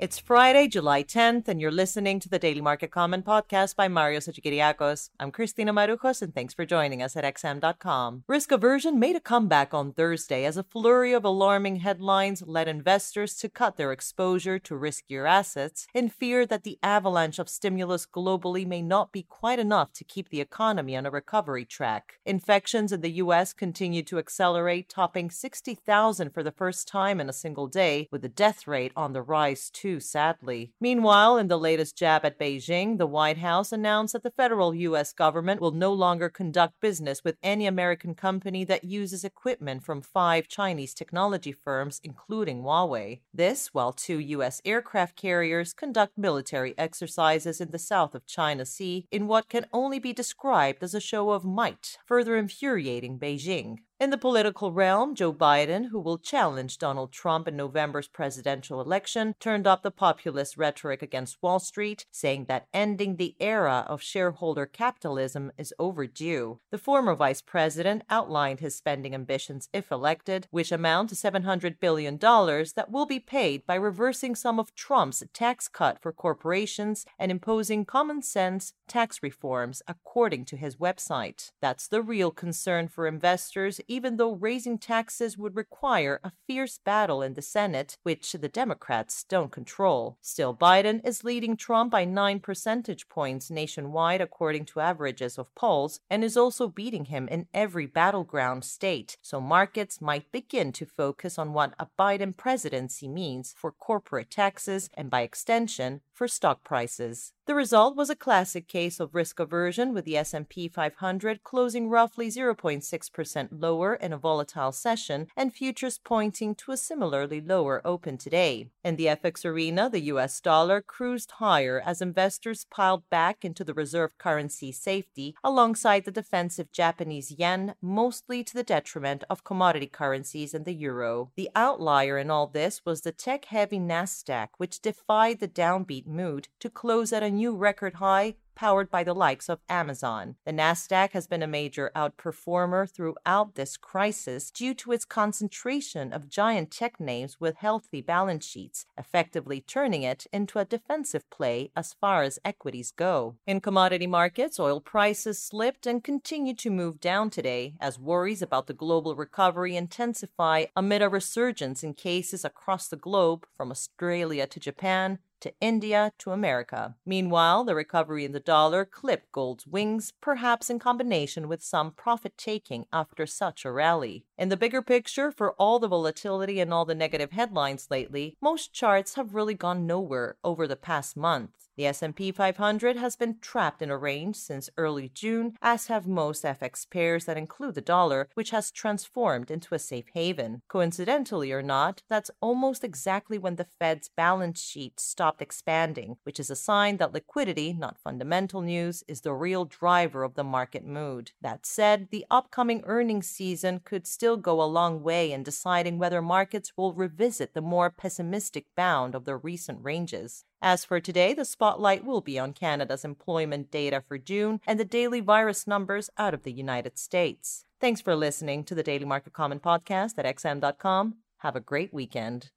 It's Friday, July 10th, and you're listening to the Daily Market Comment podcast by Mario Hadjikyriacos. I'm Christina Marujos, and thanks for joining us at XM.com. Risk aversion made a comeback on Thursday as a flurry of alarming headlines led investors to cut their exposure to riskier assets in fear that the avalanche of stimulus globally may not be quite enough to keep the economy on a recovery track. Infections in the U.S. continue to accelerate, topping 60,000 for the first time in a single day, with the death rate on the rise too too, sadly. Meanwhile, in the latest jab at Beijing, the White House announced that the federal U.S. government will no longer conduct business with any American company that uses equipment from five Chinese technology firms, including Huawei. This, while two U.S. aircraft carriers conduct military exercises in the south of China Sea in what can only be described as a show of might, further infuriating Beijing. In the political realm, Joe Biden, who will challenge Donald Trump in November's presidential election, turned up the populist rhetoric against Wall Street, saying that ending the era of shareholder capitalism is overdue. The former vice president outlined his spending ambitions if elected, which amount to $700 billion that will be paid by reversing some of Trump's tax cut for corporations and imposing common sense tax reforms, according to his website. That's the real concern for investors even though raising taxes would require a fierce battle in the Senate, which the Democrats don't control. Still, Biden is leading Trump by nine percentage points nationwide, according to averages of polls, and is also beating him in every battleground state. So markets might begin to focus on what a Biden presidency means for corporate taxes and, by extension, for stock prices. The result was a classic case of risk aversion with the S&P 500 closing roughly 0.6% lower in a volatile session and futures pointing to a similarly lower open today. In the FX arena, the US dollar cruised higher as investors piled back into the reserve currency safety alongside the defensive Japanese yen, mostly to the detriment of commodity currencies and the euro. The outlier in all this was the tech-heavy Nasdaq, which defied the downbeat mood to close at a new record high powered by the likes of Amazon. The Nasdaq has been a major outperformer throughout this crisis due to its concentration of giant tech names with healthy balance sheets, effectively turning it into a defensive play as far as equities go. In commodity markets, oil prices slipped and continue to move down today as worries about the global recovery intensify amid a resurgence in cases across the globe from Australia to Japan to India to America. Meanwhile, the recovery in the dollar clipped gold's wings, perhaps in combination with some profit taking after such a rally. In the bigger picture, for all the volatility and all the negative headlines lately, most charts have really gone nowhere over the past month. The S&P 500 has been trapped in a range since early June, as have most FX pairs that include the dollar, which has transformed into a safe haven. Coincidentally or not, that's almost exactly when the Fed's balance sheet stopped expanding, which is a sign that liquidity, not fundamental news, is the real driver of the market mood. That said, the upcoming earnings season could still go a long way in deciding whether markets will revisit the more pessimistic bound of their recent ranges. As for today, the spotlight will be on Canada's employment data for June and the daily virus numbers out of the United States. Thanks for listening to the Daily Market Comment podcast at xm.com. Have a great weekend.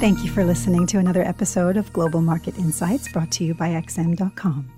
Thank you for listening to another episode of Global Market Insights brought to you by XM.com.